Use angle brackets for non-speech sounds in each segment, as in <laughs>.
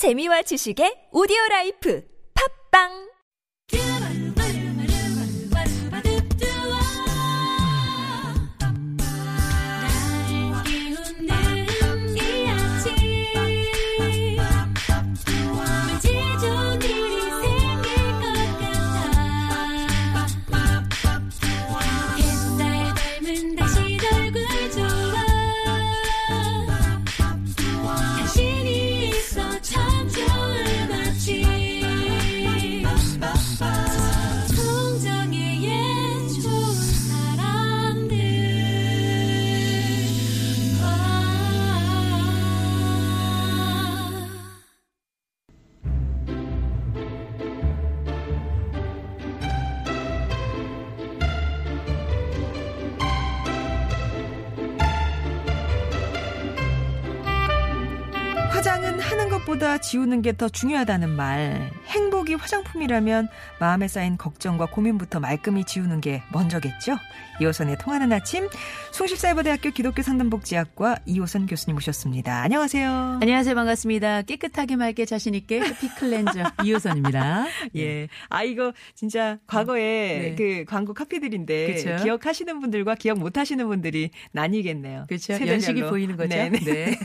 재미와 지식의 오디오 라이프. 팝빵 것보다 지우는 게 더 중요하다는 말. 행복이 화장품이라면 마음에 쌓인 걱정과 고민부터 말끔히 지우는 게 먼저겠죠? 이호선의 통하는 아침, 숭실사이버대학교 기독교 상담복지학과 이호선 교수님 모셨습니다. 안녕하세요. 안녕하세요. 반갑습니다. 깨끗하게 맑게 자신있게 happy cleanser <laughs> 이호선입니다. <laughs> 예. 아, 이거 진짜 과거에 네. 그 광고 카피들인데 그쵸. 기억하시는 분들과 기억 못 하시는 분들이 나뉘겠네요. 그렇죠. 연식이 보이는 거죠. 네, 네. 네.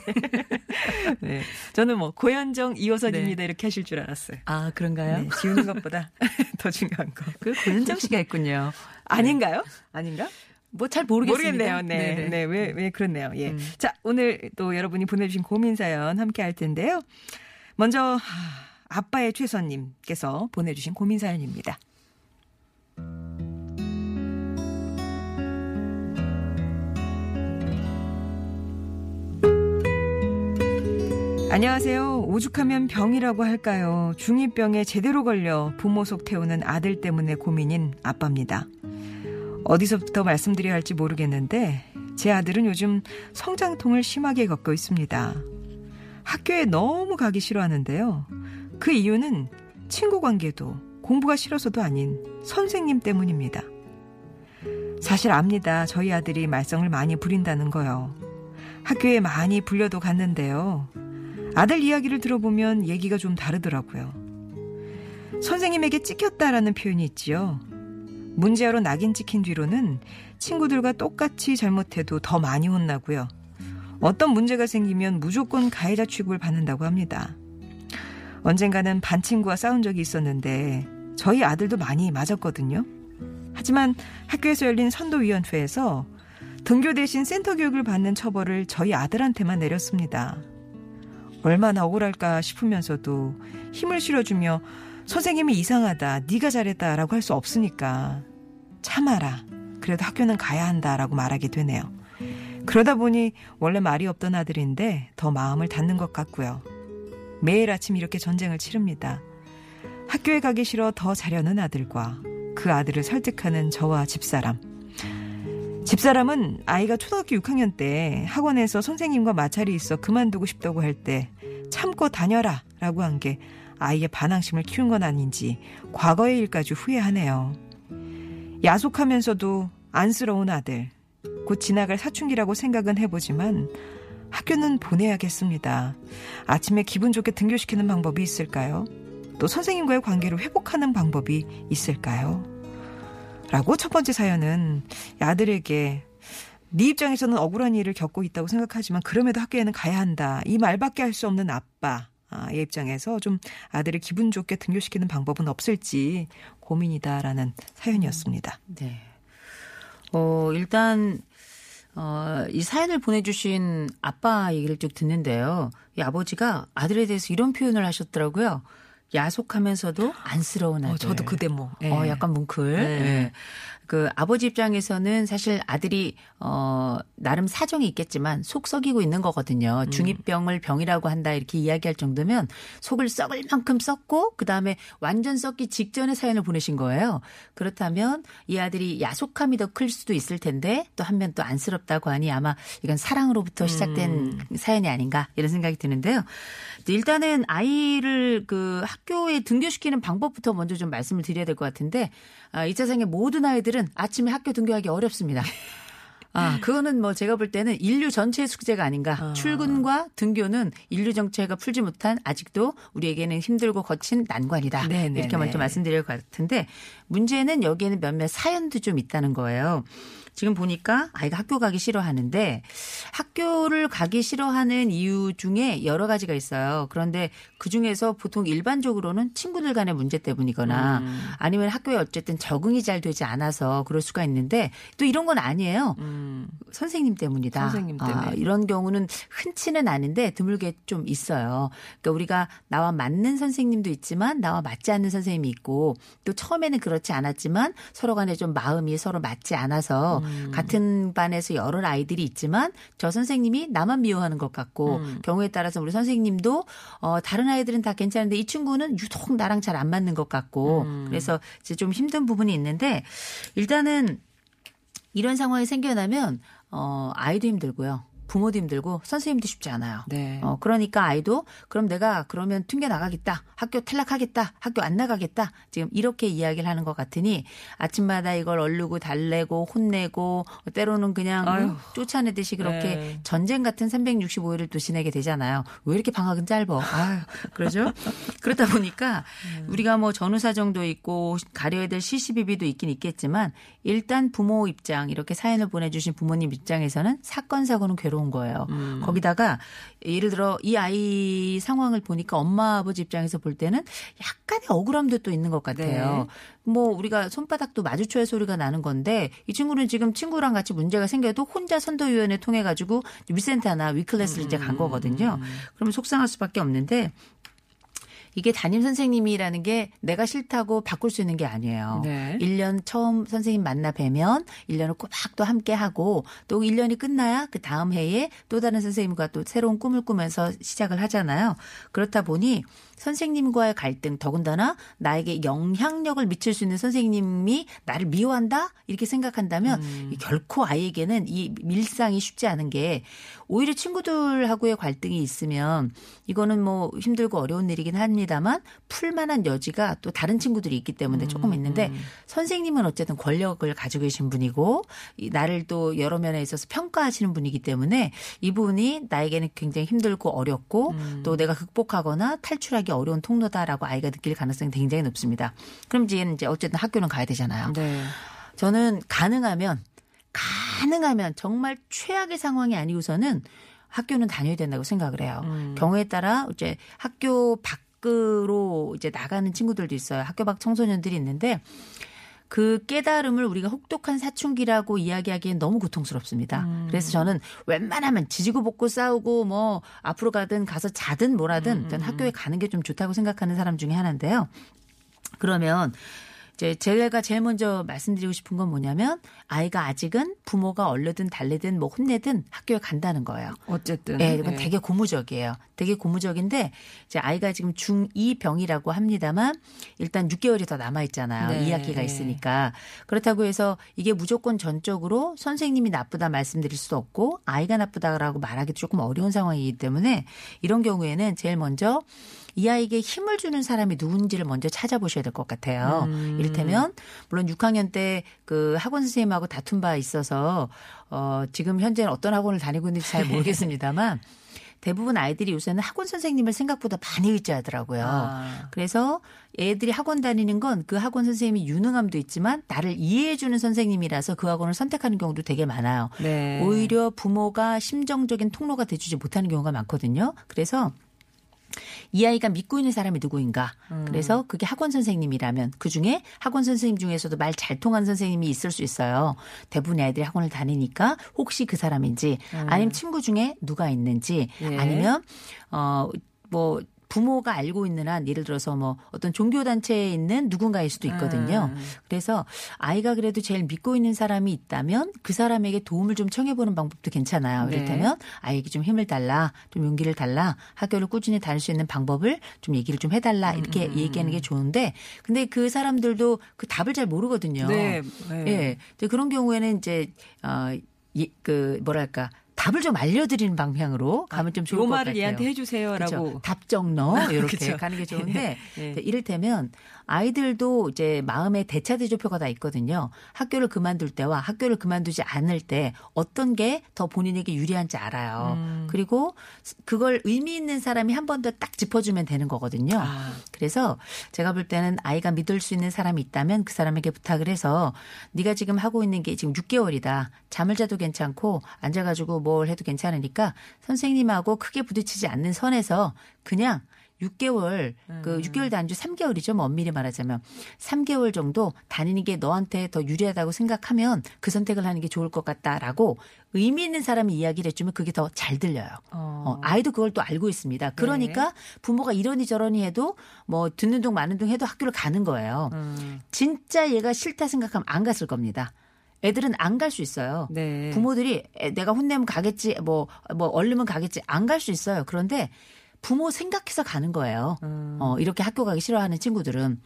<laughs> 네. 저는 뭐 고현정 이호선입니다 이렇게 하실 줄 알았어요. 아, 그런가요? 네, 지우는 것보다 <laughs> 더 중요한 거. 그 고현정 씨가 했군요. <laughs> 아닌가요? 아닌가? 뭐 잘 모르겠습니다. 모르겠네요. 네. 네네. 네. 왜, 왜 그렇네요. 예. 음. 자, 오늘 또 여러분이 보내주신 고민 사연 함께 할 텐데요. 먼저, 하, 아빠의 최선님께서 보내주신 고민 사연입니다. 안녕하세요. 오죽하면 병이라고 할까요? 중2병에 제대로 걸려 부모 속 태우는 아들 때문에 고민인 아빠입니다. 어디서부터 말씀드려야 할지 모르겠는데 제 아들은 요즘 성장통을 심하게 겪고 있습니다. 학교에 너무 가기 싫어하는데요. 그 이유는 친구 관계도 공부가 싫어서도 아닌 선생님 때문입니다. 사실 압니다. 저희 아들이 말썽을 많이 부린다는 거요. 학교에 많이 불려도 갔는데요. 아들 이야기를 들어보면 얘기가 좀 다르더라고요. 선생님에게 찍혔다라는 표현이 있지요. 문제아로 낙인 찍힌 뒤로는 친구들과 똑같이 잘못해도 더 많이 혼나고요. 어떤 문제가 생기면 무조건 가해자 취급을 받는다고 합니다. 언젠가는 반 친구와 싸운 적이 있었는데 저희 아들도 많이 맞았거든요. 하지만 학교에서 열린 선도위원회에서 등교 대신 센터 교육을 받는 처벌을 저희 아들한테만 내렸습니다. 얼마나 억울할까 싶으면서도 힘을 실어주며 선생님이 이상하다, 네가 잘했다라고 할 수 없으니까 참아라. 그래도 학교는 가야 한다라고 말하게 되네요. 그러다 보니 원래 말이 없던 아들인데 더 마음을 닫는 것 같고요. 매일 아침 이렇게 전쟁을 치릅니다. 학교에 가기 싫어 더 자려는 아들과 그 아들을 설득하는 저와 집사람. 집사람은 아이가 초등학교 6학년 때 학원에서 선생님과 마찰이 있어 그만두고 싶다고 할 때 참고 다녀라 라고 한 게 아이의 반항심을 키운 건 아닌지 과거의 일까지 후회하네요. 야속하면서도 안쓰러운 아들. 곧 지나갈 사춘기라고 생각은 해보지만 학교는 보내야겠습니다. 아침에 기분 좋게 등교시키는 방법이 있을까요? 또 선생님과의 관계를 회복하는 방법이 있을까요? 라고 첫 번째 사연은 아들에게 네 입장에서는 억울한 일을 겪고 있다고 생각하지만 그럼에도 학교에는 가야 한다. 이 말밖에 할 수 없는 아빠. 아, 의 입장에서 좀 아들을 기분 좋게 등교시키는 방법은 없을지 고민이다라는 사연이었습니다. 네. 어, 일단, 어, 이 사연을 보내주신 아빠 얘기를 쭉 듣는데요. 이 아버지가 아들에 대해서 이런 표현을 하셨더라고요. 야속하면서도 안쓰러운 아들. 어, 저도 그 대목. 예. 어, 약간 뭉클. 네. 예. 그 아버지 입장에서는 사실 아들이 어 나름 사정이 있겠지만 속 썩이고 있는 거거든요. 음. 중이병을 병이라고 한다 이렇게 이야기할 정도면 속을 썩을 만큼 썩고 그다음에 완전 썩기 직전에 사연을 보내신 거예요. 그렇다면 이 아들이 야속함이 더 클 수도 있을 텐데 또 한면 또 안쓰럽다고 하니 아마 이건 사랑으로부터 시작된 음. 사연이 아닌가 이런 생각이 드는데요. 일단은 아이를 그 학교에 등교시키는 방법부터 먼저 좀 말씀을 드려야 될 것 같은데 아, 이 세상의 모든 아이들은 아침에 학교 등교하기 어렵습니다. 아, 그거는 뭐 제가 볼 때는 인류 전체의 숙제가 아닌가. 아. 출근과 등교는 인류 정체가 풀지 못한 아직도 우리에게는 힘들고 거친 난관이다. 네네네. 이렇게 먼저 말씀드릴 것 같은데 문제는 여기에는 몇몇 사연도 좀 있다는 거예요. 지금 보니까 아이가 학교 가기 싫어하는데 학교를 가기 싫어하는 이유 중에 여러 가지가 있어요. 그런데 그 중에서 보통 일반적으로는 친구들 간의 문제 때문이거나 음. 아니면 학교에 어쨌든 적응이 잘 되지 않아서 그럴 수가 있는데 또 이런 건 아니에요. 음. 선생님 때문이다. 선생님 때문에. 아, 이런 경우는 흔치는 않은데 드물게 좀 있어요. 그러니까 우리가 나와 맞는 선생님도 있지만 나와 맞지 않는 선생님이 있고 또 처음에는 그렇지 않았지만 서로 간에 좀 마음이 서로 맞지 않아서 음. 같은 반에서 여러 아이들이 있지만 저 선생님이 나만 미워하는 것 같고 음. 경우에 따라서 우리 선생님도 어 다른 아이들은 다 괜찮은데 이 친구는 유독 나랑 잘 안 맞는 것 같고 음. 그래서 이제 좀 힘든 부분이 있는데 일단은 이런 상황이 생겨나면 어 아이도 힘들고요. 부모도 힘들고 선생님도 쉽지 않아요. 네. 어 그러니까 아이도 그럼 내가 그러면 튕겨 나가겠다. 학교 탈락하겠다. 학교 안 나가겠다. 지금 이렇게 이야기를 하는 것 같으니 아침마다 이걸 얼르고 달래고 혼내고 때로는 그냥 아유. 음, 쫓아내듯이 그렇게 네. 전쟁 같은 365일을 또 지내게 되잖아요. 왜 이렇게 방학은 짧아? 아유, 그러죠? <laughs> 그러다 보니까 우리가 뭐 전후사정도 있고 가려야 될 시시비비도 있긴 있겠지만 일단 부모 입장 이렇게 사연을 보내주신 부모님 입장에서는 사건 사고는 괴 로운 거예요. 음. 거기다가 예를 들어 이 아이 상황을 보니까 엄마 아버지 입장에서 볼 때는 약간의 억울함도 또 있는 것 같아요. 뭐 우리가 손바닥도 마주쳐야 소리가 나는 건데 이 친구는 지금 친구랑 같이 문제가 생겨도 혼자 선도위원회 통해 가지고 위센터나 위클래스를 이제 간 거거든요. 그러면 속상할 수밖에 없는데 이게 담임 선생님이라는 게 내가 싫다고 바꿀 수 있는 게 아니에요. 네. 1년 처음 선생님 만나 뵈면 1년을 꼬박 또 함께 하고 또 1년이 끝나야 그 다음 해에 또 다른 선생님과 또 새로운 꿈을 꾸면서 시작을 하잖아요. 그렇다 보니 선생님과의 갈등 더군다나 나에게 영향력을 미칠 수 있는 선생님이 나를 미워한다? 이렇게 생각한다면 이 결코 아이에게는 이 밀상이 쉽지 않은 게 오히려 친구들하고의 갈등이 있으면 이거는 뭐 힘들고 어려운 일이긴 합니다만 풀만한 여지가 또 다른 친구들이 있기 때문에 조금 있는데 선생님은 어쨌든 권력을 가지고 계신 분이고 이 나를 또 여러 면에 있어서 평가하시는 분이기 때문에 이 부분이 나에게는 굉장히 힘들고 어렵고 또 내가 극복하거나 탈출하기 어려운 통로다라고 아이가 느낄 가능성이 굉장히 높습니다. 그럼 이제 이제 어쨌든 학교는 가야 되잖아요. 네. 저는 가능하면 가능하면 정말 최악의 상황이 아니고서는 학교는 다녀야 된다고 생각을 해요. 경우에 따라 이제 학교 밖으로 이제 나가는 친구들도 있어요. 학교 밖 청소년들이 있는데 그 깨달음을 우리가 혹독한 사춘기라고 이야기하기엔 너무 고통스럽습니다. 그래서 저는 웬만하면 지지고 볶고 싸우고 뭐 앞으로 가든 가서 자든 뭐라든 저는 학교에 가는 게 좀 좋다고 생각하는 사람 중에 하나인데요. 그러면 이제 제가 제일 먼저 말씀드리고 싶은 건 뭐냐면 아이가 아직은 부모가 얼르든 달래든 뭐 혼내든 학교에 간다는 거예요. 어쨌든. 네, 이건 네. 되게 고무적이에요. 되게 고무적인데 이제 아이가 지금 중2 병이라고 합니다만 일단 6개월이 더 남아 있잖아요. 네. 2학기가 있으니까. 그렇다고 해서 이게 무조건 전적으로 선생님이 나쁘다 말씀드릴 수도 없고 아이가 나쁘다라고 말하기도 조금 어려운 상황이기 때문에 이런 경우에는 제일 먼저 이 아이에게 힘을 주는 사람이 누군지를 먼저 찾아보셔야 될 것 같아요. 음. 이를테면 물론 6학년 때 그 학원 선생님하고 다툰 바 있어서 어 지금 현재는 어떤 학원을 다니고 있는지 잘 모르겠습니다만 대부분 아이들이 요새는 학원 선생님을 생각보다 많이 의지하더라고요. 아. 그래서 애들이 학원 다니는 건 그 학원 선생님이 유능함도 있지만 나를 이해해주는 선생님이라서 그 학원을 선택하는 경우도 되게 많아요. 네. 오히려 부모가 심정적인 통로가 돼주지 못하는 경우가 많거든요. 그래서 이 아이가 믿고 있는 사람이 누구인가. 그래서 그게 학원 선생님이라면 그 중에 학원 선생님 중에서도 말 잘 통하는 선생님이 있을 수 있어요. 대부분의 아이들이 학원을 다니니까 혹시 그 사람인지 아니면 친구 중에 누가 있는지 예. 아니면 어뭐 부모가 알고 있는 한 예를 들어서 뭐 어떤 종교 단체에 있는 누군가일 수도 있거든요. 음. 그래서 아이가 그래도 제일 믿고 있는 사람이 있다면 그 사람에게 도움을 좀 청해 보는 방법도 괜찮아요. 네. 이를테면 아이에게 좀 힘을 달라, 좀 용기를 달라, 학교를 꾸준히 다닐 수 있는 방법을 좀 얘기를 좀 해달라 음, 이렇게 얘기하는 게 좋은데 근데 그 사람들도 그 답을 잘 모르거든요. 네. 네. 예. 그런 경우에는 이제 어, 이- 그 뭐랄까 답을 좀 알려드리는 방향으로 가면 좀 좋을 요것 말을 같아요. 얘한테 해주세요라고. 그렇죠. 답정너 <laughs> 이렇게 그쵸. 가는 게 좋은데 네. 네, 이를테면 아이들도 이제 마음에 대차대 조표가 다 있거든요. 학교를 그만둘 때와 학교를 그만두지 않을 때 어떤 게 더 본인에게 유리한지 알아요. 음. 그리고 그걸 의미 있는 사람이 한 번 더 딱 짚어주면 되는 거거든요. 아. 그래서 제가 볼 때는 아이가 믿을 수 있는 사람이 있다면 그 사람에게 부탁을 해서 네가 지금 하고 있는 게 지금 6개월이다. 잠을 자도 괜찮고 앉아가지고 뭘 해도 괜찮으니까 선생님하고 크게 부딪히지 않는 선에서 그냥 6개월, 그 6개월도 안주 3개월이죠. 뭐 엄밀히 말하자면. 3개월 정도 다니는 게 너한테 더 유리하다고 생각하면 그 선택을 하는 게 좋을 것 같다라고 의미 있는 사람이 이야기를 해주면 그게 더 잘 들려요. 어, 아이도 그걸 또 알고 있습니다. 그러니까 부모가 이러니 저러니 해도 뭐 듣는 둥 마는 둥 해도 학교를 가는 거예요. 음. 진짜 얘가 싫다 생각하면 안 갔을 겁니다. 애들은 안 갈 수 있어요. 네. 부모들이 애- 내가 혼내면 가겠지, 뭐, 뭐, 얼르면 가겠지. 안 갈 수 있어요. 그런데 부모 생각해서 가는 거예요. 음. 어, 이렇게 학교 가기 싫어하는 친구들은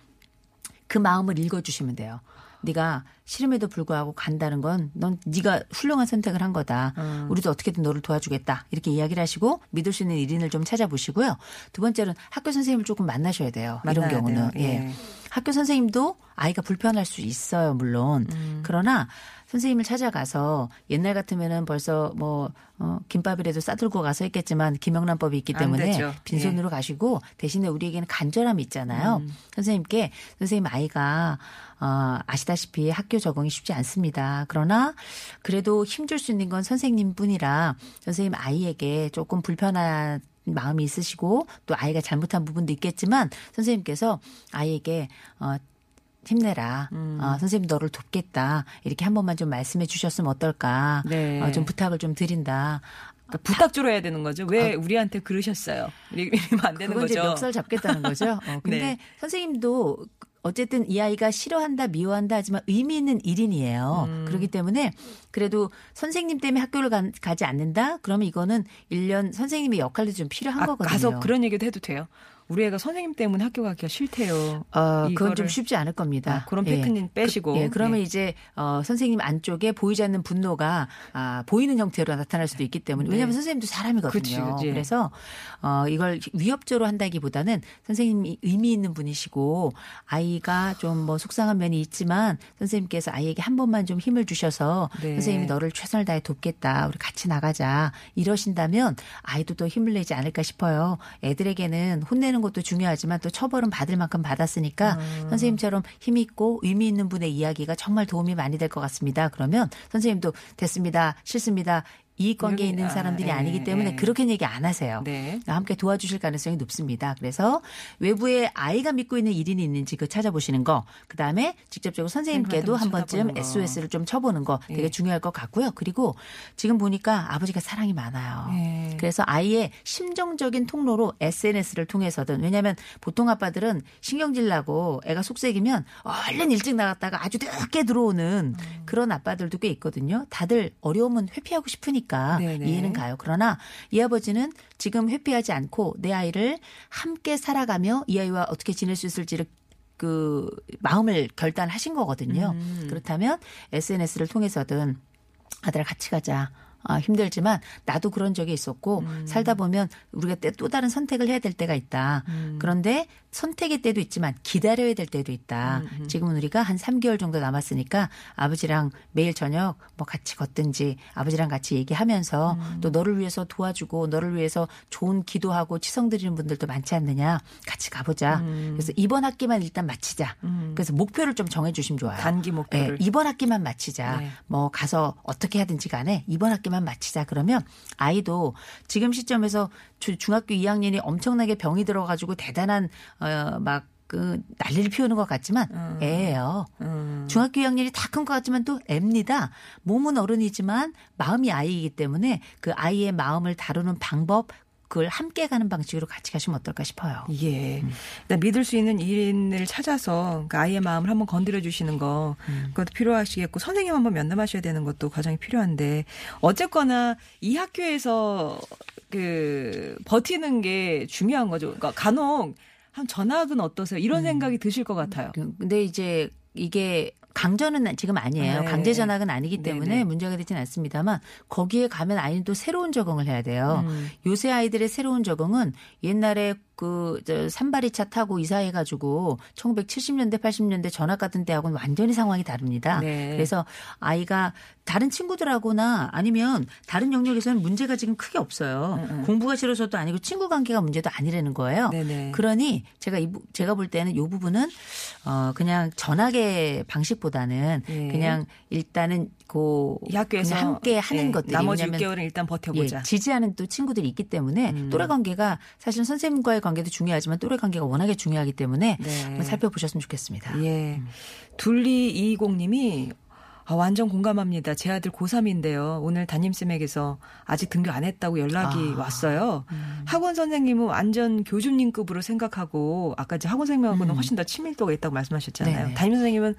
그 마음을 읽어주시면 돼요. 네가 싫음에도 불구하고 간다는 건 넌 네가 훌륭한 선택을 한 거다. 음. 우리도 어떻게든 너를 도와주겠다. 이렇게 이야기를 하시고 믿을 수 있는 일인을 좀 찾아보시고요. 두 번째는 학교 선생님을 조금 만나셔야 돼요. 이런 경우는. 돼요. 예. 학교 선생님도 아이가 불편할 수 있어요, 물론. 음. 그러나 선생님을 찾아가서 옛날 같으면은 벌써 뭐, 어, 김밥이라도 싸들고 가서 했겠지만 김영란법이 있기 안 때문에. 예. 빈손으로 가시고 대신에 우리에게는 간절함이 있잖아요. 음. 선생님께 선생님 아이가 어, 아시다시피 학교 적응이 쉽지 않습니다. 그러나 그래도 힘줄 수 있는 건 선생님 뿐이라 선생님 아이에게 조금 불편한 마음이 있으시고 또 아이가 잘못한 부분도 있겠지만 선생님께서 아이에게 어 힘내라. 음. 어, 선생님 너를 돕겠다. 이렇게 한 번만 좀 말씀해 주셨으면 어떨까. 네. 어, 좀 부탁을 좀 드린다. 그러니까 부탁주로 해야 되는 거죠. 왜 우리한테 그러셨어요? 이러면 안 되는 아. 그건 이제 거죠. 멱살 잡겠다는 거죠. 어, <laughs> 근데 네. 선생님도 어쨌든 이 아이가 싫어한다, 미워한다 하지만 의미 있는 일인이에요. 음. 그렇기 때문에 그래도 선생님 때문에 학교를 가, 가지 않는다? 그러면 이거는 일년 선생님의 역할도 좀 필요한 아, 거거든요. 가서 그런 얘기도 해도 돼요. 우리 애가 선생님 때문에 학교 가기가 싫대요. 어, 그건 좀 이거를- 쉽지 않을 겁니다. 아, 그런 예. 팩트는 빼시고. 그, 예, 그러면 네. 이제 어, 선생님 안쪽에 보이지 않는 분노가 아, 보이는 형태로 나타날 수도 있기 때문에 왜냐하면 네. 선생님도 사람이거든요. 그치, 그치. 그래서 어, 이걸 위협적으로 한다기보다는 선생님이 의미 있는 분이시고 아이가 좀 뭐 속상한 면이 있지만 선생님께서 아이에게 한 번만 좀 힘을 주셔서 네. 선생님이 너를 최선을 다해 돕겠다. 우리 같이 나가자. 이러신다면 아이도 더 힘을 내지 않을까 싶어요. 애들에게는 혼내는 것도 중요하지만 또 처벌은 받을 만큼 받았으니까 음. 선생님처럼 힘 있고 의미 있는 분의 이야기가 정말 도움이 많이 될 것 같습니다. 그러면 선생님도 됐습니다. 싫습니다. 이익 관계에 여기- 있는 아, 사람들이 예, 아니기 때문에 예. 그렇게 얘기 안 하세요. 네. 함께 도와주실 가능성이 높습니다. 그래서 외부에 아이가 믿고 있는 일인이 있는지 그 찾아보시는 거, 그 다음에 직접적으로 선생님께도 한 번쯤 거. SOS를 좀 쳐보는 거 되게 예. 중요할 것 같고요. 그리고 지금 보니까 아버지가 사랑이 많아요. 예. 그래서 아이의 심정적인 통로로 SNS를 통해서든 왜냐하면 보통 아빠들은 신경질 나고 애가 속색이면 얼른 일찍 나갔다가 아주 늦게 들어오는 음. 그런 아빠들도 꽤 있거든요. 다들 어려움은 회피하고 싶으니까 네네. 이해는 가요. 그러나 이 아버지는 지금 회피하지 않고 내 아이를 함께 살아가며 이 아이와 어떻게 지낼 수 있을지를 그 마음을 결단하신 거거든요. 음. 그렇다면 SNS를 통해서든 아들아 같이 가자. 아, 힘들지만 나도 그런 적이 있었고 음. 살다 보면 우리가 때- 또 다른 선택을 해야 될 때가 있다. 음. 그런데 선택의 때도 있지만 기다려야 될 때도 있다. 음, 지금은 우리가 한 3개월 정도 남았으니까 아버지랑 매일 저녁 뭐 같이 걷든지 아버지랑 같이 얘기하면서 음. 또 너를 위해서 도와주고 너를 위해서 좋은 기도하고 치성 드리는 분들도 많지 않느냐. 같이 가보자. 음. 그래서 이번 학기만 일단 마치자. 그래서 목표를 좀 정해주시면 좋아요. 단기 목표를. 예, 이번 학기만 마치자. 네. 뭐 가서 어떻게 하든지 간에 이번 학기만 마치자. 그러면 아이도 지금 시점에서 주- 중학교 2학년이 엄청나게 병이 들어가지고 대단한 어막 그 난리를 피우는 것 같지만 애예요. 음. 중학교 2학년이 다 큰 것 같지만 또 애입니다. 몸은 어른이지만 마음이 아이이기 때문에 그 아이의 마음을 다루는 방법 그걸 함께 가는 방식으로 같이 가시면 어떨까 싶어요. 예. 일단 믿을 수 있는 일인을 찾아서 그 아이의 마음을 한번 건드려 주시는 거 그것도 필요하시겠고 선생님 한번 면담하셔야 되는 것도 과정이 필요한데 어쨌거나 이 학교에서 그 버티는 게 중요한 거죠. 그러니까 간혹 한 전학은 어떠세요? 이런 생각이 드실 것 같아요. 그- 근데 이제 이게 강전은 지금 아니에요. 네. 강제 전학은 아니기 네네. 때문에 문제가 되지는 않습니다만 거기에 가면 아이는 또 새로운 적응을 해야 돼요. 음. 요새 아이들의 새로운 적응은 옛날에 그, 저, 산바리차 타고 이사해 가지고 1970년대, 80년대 전학 가던 때하고는 완전히 상황이 다릅니다. 네. 그래서 아이가 다른 친구들하고나 아니면 다른 영역에서는 문제가 지금 크게 없어요. 공부가 싫어서도 아니고 친구 관계가 문제도 아니라는 거예요. 네네. 그러니 제가 이, 부- 제가 볼 때는 이 부분은 어, 그냥 전학의 방식보다는 예. 그냥 일단은 그이 학교에서 함께 하는 예, 것들이 나머지 왜냐하면 6개월은 일단 버텨보자. 음. 예, 지지하는 또 친구들이 있기 때문에 또래 관계가 사실 선생님과의 관계도 중요하지만 또래 관계가 워낙에 중요하기 때문에 네. 살펴보셨으면 좋겠습니다. 예. 둘리 220님이 아, 완전 공감합니다. 제 아들 고3인데요. 오늘 담임쌤에게서 아직 등교 안 했다고 연락이 아. 왔어요. 음. 학원 선생님은 완전 교주님급으로 생각하고 아까 이제 학원 선생님하고는 음. 훨씬 더 친밀도가 있다고 말씀하셨잖아요. 네네. 담임 선생님은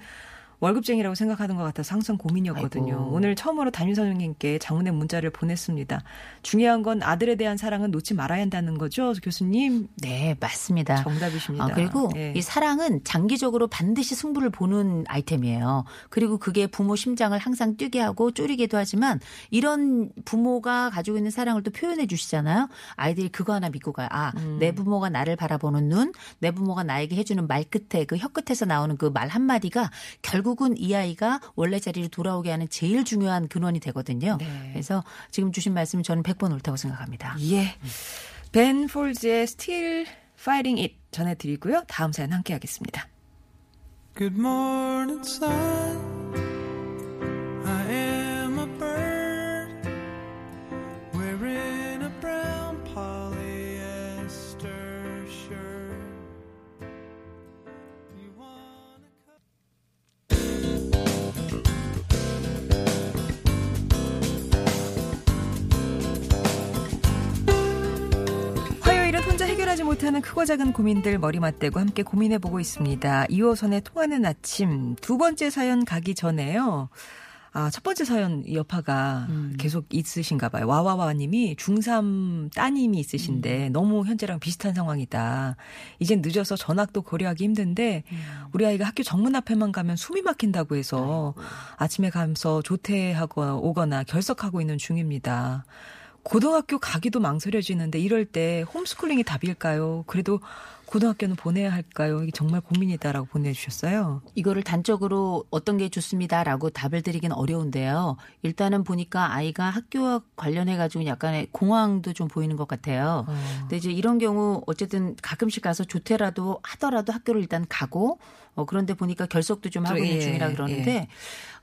월급쟁이라고 생각하는 것 같아서 항상 고민이었거든요. 아이고. 오늘 처음으로 담임 선생님께 장문의 문자를 보냈습니다. 중요한 건 아들에 대한 사랑은 놓지 말아야 한다는 거죠, 교수님. 네, 맞습니다. 정답이십니다. 아, 그리고 예. 이 사랑은 장기적으로 반드시 승부를 보는 아이템이에요. 그리고 그게 부모 심장을 항상 뛰게 하고 쪼리게도 하지만 이런 부모가 가지고 있는 사랑을 또 표현해 주시잖아요. 아이들이 그거 하나 믿고 가요. 아, 음. 내 부모가 나를 바라보는 눈, 내 부모가 나에게 해주는 말 끝에 그 혀 끝에서 나오는 그 말 한마디가 결국 은 이 아이가 원래 자리로 돌아오게 하는 제일 중요한 근원이 되거든요. 네. 그래서 지금 주신 말씀은 저는 100번 옳다고 생각합니다. 예. 벤 폴즈의 Still Fighting It 전해드리고요. 다음 사연 함께 하겠습니다. Good morning, sun. 해결하지 못하는 크고 작은 고민들 머리 맞대고 함께 고민해보고 있습니다. 2호선의 통하는 아침 두 번째 사연 가기 전에요. 아, 첫 번째 사연 여파가 계속 있으신가 봐요. 와와와 님이 중3 따님이 있으신데 너무 현재랑 비슷한 상황이다. 이젠 늦어서 전학도 고려하기 힘든데 우리 아이가 학교 정문 앞에만 가면 숨이 막힌다고 해서 아침에 가면서 조퇴하고 오거나 결석하고 있는 중입니다. 고등학교 가기도 망설여지는데 이럴 때 홈스쿨링이 답일까요? 그래도 고등학교는 보내야 할까요? 이게 정말 고민이다라고 보내주셨어요. 이거를 단적으로 어떤 게 좋습니다라고 답을 드리긴 어려운데요. 일단은 보니까 아이가 학교와 관련해 가지고 약간의 공황도 좀 보이는 것 같아요. 근데 이제 이런 경우 어쨌든 가끔씩 가서 조퇴라도 하더라도 학교를 일단 가고 어 그런데 보니까 결석도 좀 하고 있는 예, 중이라 그러는데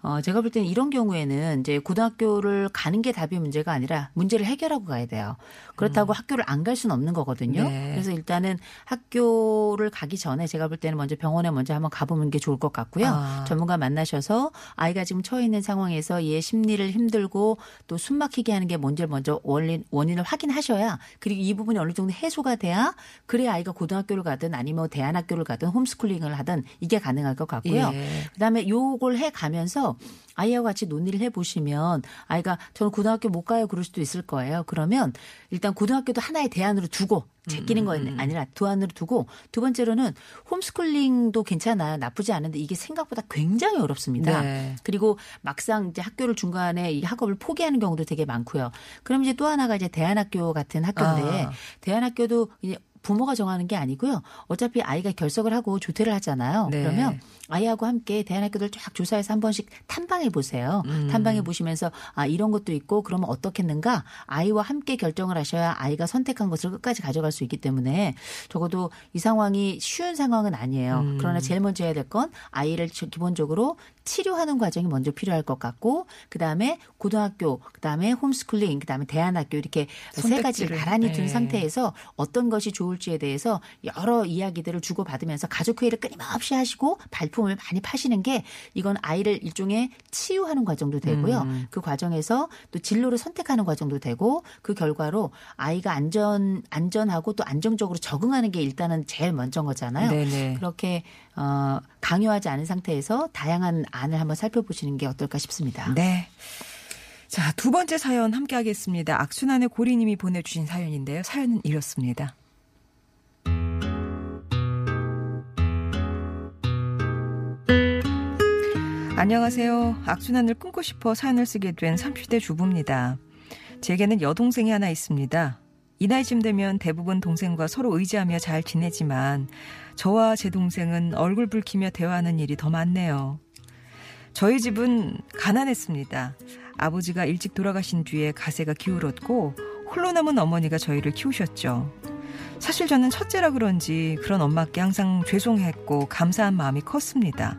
어 제가 볼 때는 이런 경우에는 이제 고등학교를 가는 게 답이 문제가 아니라 문제를 해결하고 가야 돼요. 그렇다고 학교를 안 갈 수는 없는 거거든요. 음. 네. 그래서 일단은 학교를 가기 전에 제가 볼 때는 먼저 병원에 먼저 한번 가보는 게 좋을 것 같고요. 아. 전문가 만나셔서 아이가 지금 처해 있는 상황에서 얘 심리를 힘들고 또 숨막히게 하는 게 뭔지를 먼저 원인, 원인을 확인하셔야 그리고 이 부분이 어느 정도 해소가 돼야 그래야 아이가 고등학교를 가든 아니면 대안학교를 가든 홈스쿨링을 하든 이게 가능할 것 같고요. 예. 그다음에 요걸 해 가면서 아이하고 같이 논의를 해 보시면 아이가 저는 고등학교 못 가요 그럴 수도 있을 거예요. 그러면 일단 고등학교도 하나의 대안으로 두고 제끼는 건 아니라 두안으로 두고 두 번째로는 홈스쿨링도 괜찮아요. 나쁘지 않은데 이게 생각보다 굉장히 어렵습니다. 네. 그리고 막상 이제 학교를 중간에 이 학업을 포기하는 경우도 되게 많고요. 그럼 이제 또 하나가 이제 대안학교 같은 학교인데 아. 대안학교도 이제 부모가 정하는 게 아니고요. 어차피 아이가 결석을 하고 조퇴를 하잖아요. 네. 그러면 아이하고 함께 대안학교들 쫙 조사해서 한 번씩 탐방해 보세요. 음. 탐방해 보시면서 아 이런 것도 있고 그러면 어떻겠는가 아이와 함께 결정을 하셔야 아이가 선택한 것을 끝까지 가져갈 수 있기 때문에 적어도 이 상황이 쉬운 상황은 아니에요. 음. 그러나 제일 먼저 해야 될 건 아이를 저- 기본적으로 치료하는 과정이 먼저 필요할 것 같고 그다음에 고등학교 그다음에 홈스쿨링 그다음에 대안학교 이렇게 세 가지를 선택지를, 나란히 둔 네. 상태에서 어떤 것이 좋을 지에 대해서 여러 이야기들을 주고받으면서 가족회의를 끊임없이 하시고 발품을 많이 파시는 게 이건 아이를 일종의 치유하는 과정도 되고요. 음. 그 과정에서 또 진로를 선택하는 과정도 되고 그 결과로 아이가 안전 안전하고 또 안정적으로 적응하는 게 일단은 제일 먼저인 거잖아요. 네네. 그렇게 어 강요하지 않은 상태에서 다양한 안을 한번 살펴보시는 게 어떨까 싶습니다. 네. 자, 두 번째 사연 함께 하겠습니다. 악순환의 고리님이 보내주신 사연인데요. 사연은 이렇습니다. 안녕하세요. 악순환을 끊고 싶어 사연을 쓰게 된 30대 주부입니다. 제게는 여동생이 하나 있습니다. 이 나이쯤 되면 대부분 동생과 서로 의지하며 잘 지내지만 저와 제 동생은 얼굴 붉히며 대화하는 일이 더 많네요. 저희 집은 가난했습니다. 아버지가 일찍 돌아가신 뒤에 가세가 기울었고 홀로 남은 어머니가 저희를 키우셨죠. 사실 저는 첫째라 그런지 그런 엄마께 항상 죄송했고 감사한 마음이 컸습니다.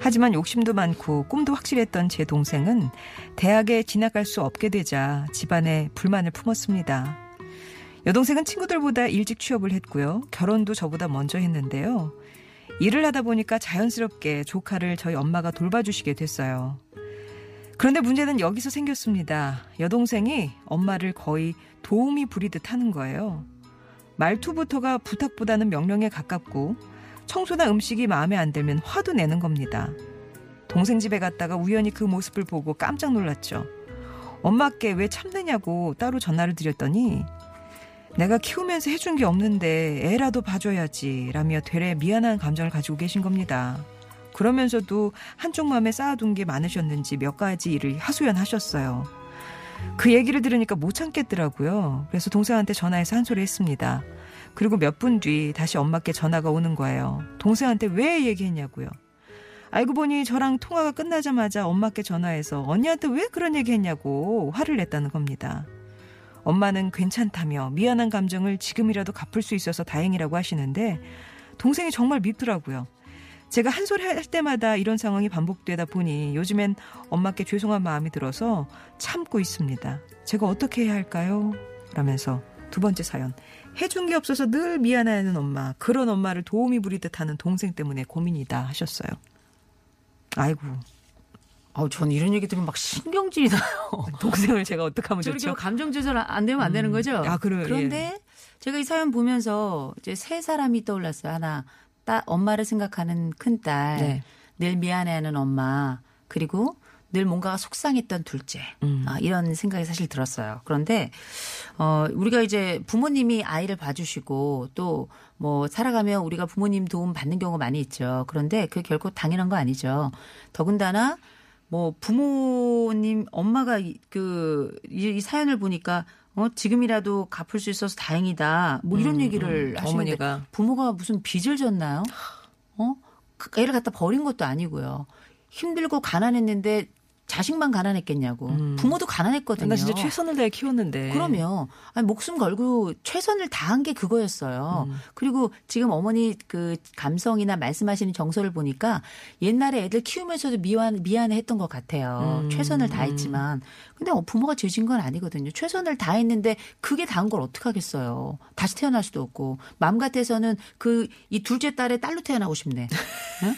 하지만 욕심도 많고 꿈도 확실했던 제 동생은 대학에 진학할 수 없게 되자 집안에 불만을 품었습니다. 여동생은 친구들보다 일찍 취업을 했고요. 결혼도 저보다 먼저 했는데요. 일을 하다 보니까 자연스럽게 조카를 저희 엄마가 돌봐주시게 됐어요. 그런데 문제는 여기서 생겼습니다. 여동생이 엄마를 거의 도움이 부리듯 하는 거예요. 말투부터가 부탁보다는 명령에 가깝고 청소나 음식이 마음에 안 들면 화도 내는 겁니다. 동생 집에 갔다가 우연히 그 모습을 보고 깜짝 놀랐죠. 엄마께 왜 참느냐고 따로 전화를 드렸더니 내가 키우면서 해준 게 없는데 애라도 봐줘야지 라며 되레 미안한 감정을 가지고 계신 겁니다. 그러면서도 한쪽 마음에 쌓아둔 게 많으셨는지 몇 가지 일을 하소연하셨어요. 그 얘기를 들으니까 못 참겠더라고요. 그래서 동생한테 전화해서 한 소리 했습니다. 그리고 몇 분 뒤 다시 엄마께 전화가 오는 거예요. 동생한테 왜 얘기했냐고요. 알고 보니 저랑 통화가 끝나자마자 엄마께 전화해서 언니한테 왜 그런 얘기 했냐고 화를 냈다는 겁니다. 엄마는 괜찮다며 미안한 감정을 지금이라도 갚을 수 있어서 다행이라고 하시는데 동생이 정말 밉더라고요. 제가 한 소리 할 때마다 이런 상황이 반복되다 보니 요즘엔 엄마께 죄송한 마음이 들어서 참고 있습니다. 제가 어떻게 해야 할까요? 라면서 두 번째 사연. 해준 게 없어서 늘 미안해하는 엄마. 그런 엄마를 도움이 부리듯 하는 동생 때문에 고민이다 하셨어요. 아이고. 아우, 전 이런 얘기 들으면 막 신경질이 나요. 동생을 제가 어떻게 하면 저렇게 좋죠? 감정 조절 안 되면 안 되는 거죠? 아, 그래요? 그런데 제가 이 사연 보면서 이제 세 사람이 떠올랐어요. 하나, 따, 엄마를 생각하는 큰 딸, 네. 늘 미안해하는 엄마, 그리고 늘 뭔가가 속상했던 둘째. 음. 아, 이런 생각이 사실 들었어요. 그런데, 어, 우리가 이제 부모님이 아이를 봐주시고 또 뭐 살아가며 우리가 부모님 도움 받는 경우가 많이 있죠. 그런데 그게 결코 당연한 거 아니죠. 더군다나 뭐 부모님 엄마가 이- 그, 이, 이 사연을 보니까 어, 지금이라도 갚을 수 있어서 다행이다. 뭐 이런 음, 얘기를 음. 하시는데 어머니가. 부모가 무슨 빚을 졌나요? 어? 그 애를 갖다 버린 것도 아니고요. 힘들고 가난했는데 자식만 가난했겠냐고. 부모도 가난했거든요. 음. 나 진짜 최선을 다해 키웠는데. 그러면 아니 목숨 걸고 최선을 다한 게 그거였어요. 음. 그리고 지금 어머니 그 감성이나 말씀하시는 정서를 보니까 옛날에 애들 키우면서도 미안 미안해했던 것 같아요. 음. 최선을 다했지만 근데 어, 부모가 죄진 건 아니거든요. 최선을 다했는데 그게 다한 걸 어떻게 하겠어요. 다시 태어날 수도 없고 마음 같아서는 그 이 둘째 딸의 딸로 태어나고 싶네. <laughs> 응?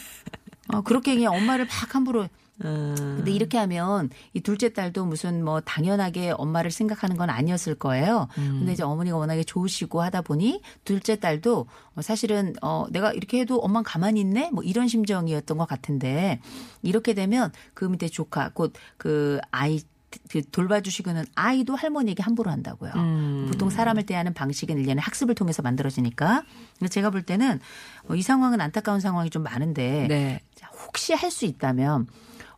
어, 그렇게 그냥 엄마를 막 함부로 음. 근데 이렇게 하면 이 둘째 딸도 무슨 뭐 당연하게 엄마를 생각하는 건 아니었을 거예요. 근데 이제 어머니가 워낙에 좋으시고 하다 보니 둘째 딸도 어, 사실은 어 내가 이렇게 해도 엄마 가만히 있네 뭐 이런 심정이었던 것 같은데 이렇게 되면 그 밑에 조카 곧 그 아이 그 돌봐주시고는 아이도 할머니에게 함부로 한다고요. 음. 보통 사람을 대하는 방식은 일련의 학습을 통해서 만들어지니까. 근데 제가 볼 때는 어, 이 상황은 안타까운 상황이 좀 많은데 네. 자, 혹시 할 수 있다면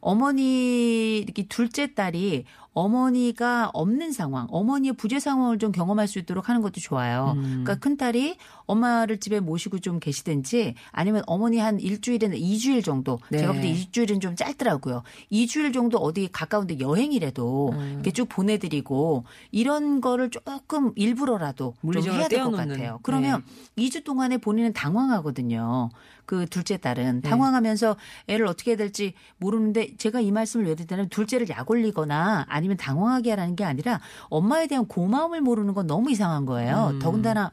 어머니 이렇게 둘째 딸이 어머니가 없는 상황, 어머니의 부재 상황을 좀 경험할 수 있도록 하는 것도 좋아요. 그러니까 큰 딸이 엄마를 집에 모시고 좀 계시든지 아니면 어머니 한 일주일에는 2주일 정도. 네. 제가 볼때 2주일은 좀 짧더라고요. 2주일 정도 어디 가까운데 여행이라도 이렇게 쭉 보내드리고 이런 거를 조금 일부러라도 좀 해야 될 것. 같아요. 그러면 2주 동안에 본인은 당황하거든요. 그 둘째 딸은 네. 당황하면서 애를 어떻게 해야 될지 모르는데 제가 이 말씀을 왜 드리냐면 둘째를 약 올리거나 아니면 당황하게 하라는 게 아니라 엄마에 대한 고마움을 모르는 건 너무 이상한 거예요. 음. 더군다나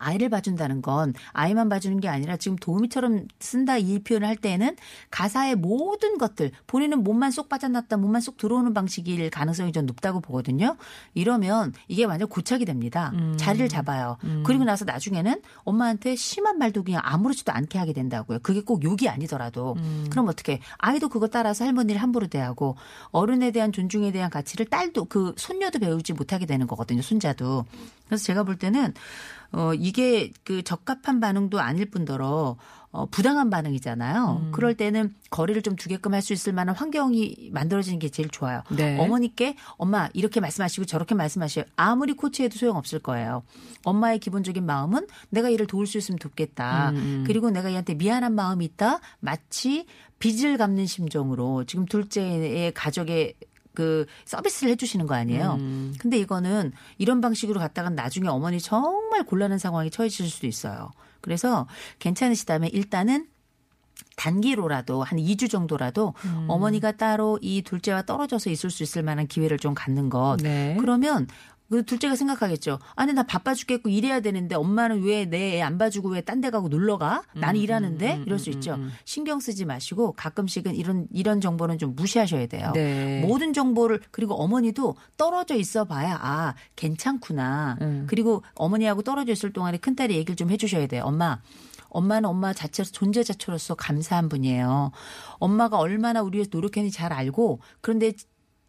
아이를 봐준다는 건 아이만 봐주는 게 아니라 지금 도우미처럼 쓴다 이 표현을 할 때에는 가사의 모든 것들 본인은 몸만 쏙 빠져났다 몸만 쏙 들어오는 방식일 가능성이 좀 높다고 보거든요. 이러면 이게 완전 고착이 됩니다. 음. 자리를 잡아요. 그리고 나서 나중에는 엄마한테 심한 말도 그냥 아무렇지도 않게 하게 된다고요. 그게 꼭 욕이 아니더라도 음. 그럼 어떻게 아이도 그거 따라서 할머니를 함부로 대하고 어른에 대한 존중에 대한 가치를 딸도 그 손녀도 배우지 못하게 되는 거거든요. 손자도. 그래서 제가 볼 때는 어, 이게 그 적합한 반응도 아닐 뿐더러 어, 부당한 반응이잖아요. 음. 그럴 때는 거리를 좀 두게끔 할 수 있을 만한 환경이 만들어지는 게 제일 좋아요. 네. 어머니께 엄마 이렇게 말씀하시고 저렇게 말씀하셔요. 아무리 코치해도 소용없을 거예요. 엄마의 기본적인 마음은 내가 얘를 도울 수 있으면 돕겠다. 음, 그리고 내가 얘한테 미안한 마음이 있다. 마치 빚을 갚는 심정으로 지금 둘째의 가족의 그 서비스를 해주시는 거 아니에요. 음. 근데 이거는 이런 방식으로 갔다가 나중에 어머니 정말 곤란한 상황에 처해질 수도 있어요. 그래서 괜찮으시다면 일단은 단기로라도 한 2주 정도라도 음. 어머니가 따로 이 둘째와 떨어져서 있을 수 있을 만한 기회를 좀 갖는 것. 네. 그러면 그 둘째가 생각하겠죠. 아니 나 바빠 죽겠고 일해야 되는데 엄마는 왜 내 애 안 봐주고 왜 딴 데 가고 놀러 가? 나는 일하는데 이럴 수 있죠. 신경 쓰지 마시고 가끔씩은 이런 이런 정보는 좀 무시하셔야 돼요. 네. 모든 정보를 그리고 어머니도 떨어져 있어 봐야 아 괜찮구나. 음. 그리고 어머니하고 떨어져 있을 동안에 큰 딸이 얘기를 좀 해주셔야 돼요. 엄마. 엄마는 엄마 자체로 존재 자체로서 감사한 분이에요. 엄마가 얼마나 우리 위해서 노력했는지 잘 알고 그런데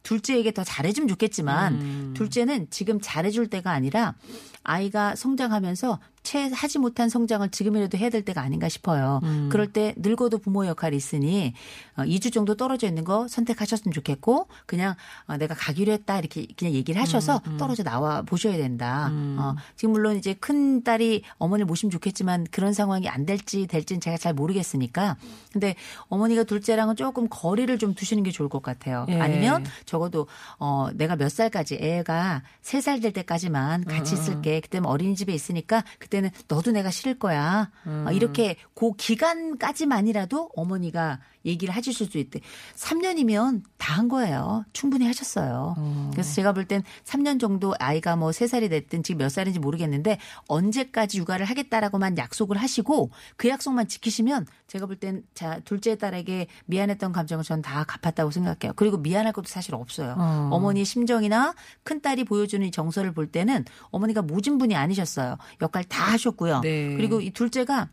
둘째에게 더 잘해주면 좋겠지만 음. 둘째는 지금 잘해줄 때가 아니라 아이가 성장하면서 채 하지 못한 성장을 지금이라도 해야 될 때가 아닌가 싶어요. 음. 그럴 때 늙어도 부모 역할이 있으니 어, 2주 정도 떨어져 있는 거 선택하셨으면 좋겠고 그냥 어, 내가 가기로 했다 이렇게 그냥 얘기를 하셔서 음, 떨어져 나와 보셔야 된다. 어, 지금 물론 이제 큰 딸이 어머니를 모시면 좋겠지만 그런 상황이 안 될지 될지는 제가 잘 모르겠으니까 근데 어머니가 둘째랑은 조금 거리를 좀 두시는 게 좋을 것 같아요. 예. 아니면 적어도 어 내가 몇 살까지 애가 세살될 때까지만 같이 있을게. 그때는 어린이집에 있으니까 그 때는 너도 내가 싫을 거야. 어, 이렇게 그 기간까지만이라도 어머니가 얘기를 해주실 수 있대. 3년이면 다 한 거예요. 충분히 하셨어요. 그래서 제가 볼 땐 3년 정도 아이가 뭐 3살이 됐든 지금 몇 살인지 모르겠는데 언제까지 육아를 하겠다라고만 약속을 하시고 그 약속만 지키시면 제가 볼 땐 자, 둘째 딸에게 미안했던 감정을 전 다 갚았다고 생각해요. 그리고 미안할 것도 사실 없어요. 어. 어머니의 심정이나 큰 딸이 보여주는 이 정서를 볼 때는 어머니가 모진 분이 아니셨어요. 역할 다 하셨고요. 네. 그리고 이 둘째가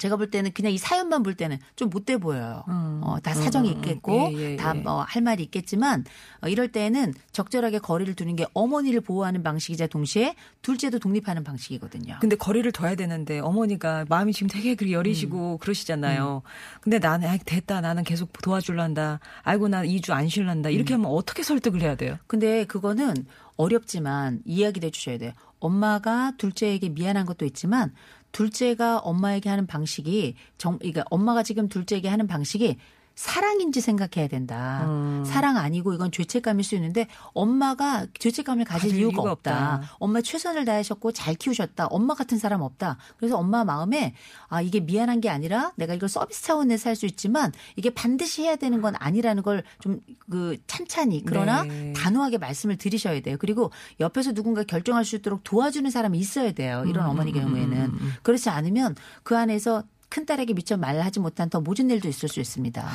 제가 볼 때는 그냥 이 사연만 볼 때는 좀 못돼 보여요. 음. 어, 다 사정이 음, 음, 있겠고 예, 예, 다 예. 뭐할 말이 있겠지만 어, 이럴 때는 적절하게 거리를 두는 게 어머니를 보호하는 방식이자 동시에 둘째도 독립하는 방식이거든요. 근데 거리를 둬야 되는데 어머니가 마음이 지금 되게 그리 여리시고 그러시잖아요. 근데 나는 아, 됐다. 나는 계속 도와줄란다. 아이고 나 2주 안 쉴란다. 이렇게 하면 어떻게 설득을 해야 돼요? 근데 그거는 어렵지만 이야기를 해주셔야 돼요. 엄마가 둘째에게 미안한 것도 있지만 둘째가 엄마에게 하는 방식이 정, 그러니까 엄마가 지금 둘째에게 하는 방식이 사랑인지 생각해야 된다. 음. 사랑 아니고 이건 죄책감일 수 있는데 엄마가 죄책감을 가질 가질 이유가, 이유가 없다. 없다. 엄마 최선을 다하셨고 잘 키우셨다. 엄마 같은 사람 없다. 그래서 엄마 마음에 아 이게 미안한 게 아니라 내가 이걸 서비스 차원에서 할 수 있지만 이게 반드시 해야 되는 건 아니라는 걸 좀 그 찬찬히 그러나 네. 단호하게 말씀을 드리셔야 돼요. 그리고 옆에서 누군가 결정할 수 있도록 도와주는 사람이 있어야 돼요. 이런 음, 어머니 경우에는 그렇지 않으면 그 안에서 큰 딸에게 미처 말하지 못한 더 모진 일도 있을 수 있습니다.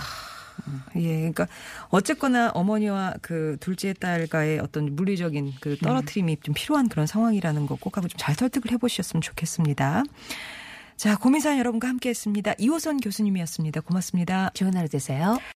예, 그러니까 어쨌거나 어머니와 그 둘째 딸과의 어떤 물리적인 그 떨어뜨림이 좀 필요한 그런 상황이라는 거 꼭 하고 좀 잘 설득을 해보셨으면 좋겠습니다. 자, 고민사연 여러분과 함께했습니다. 이호선 교수님이었습니다. 고맙습니다. 좋은 하루 되세요.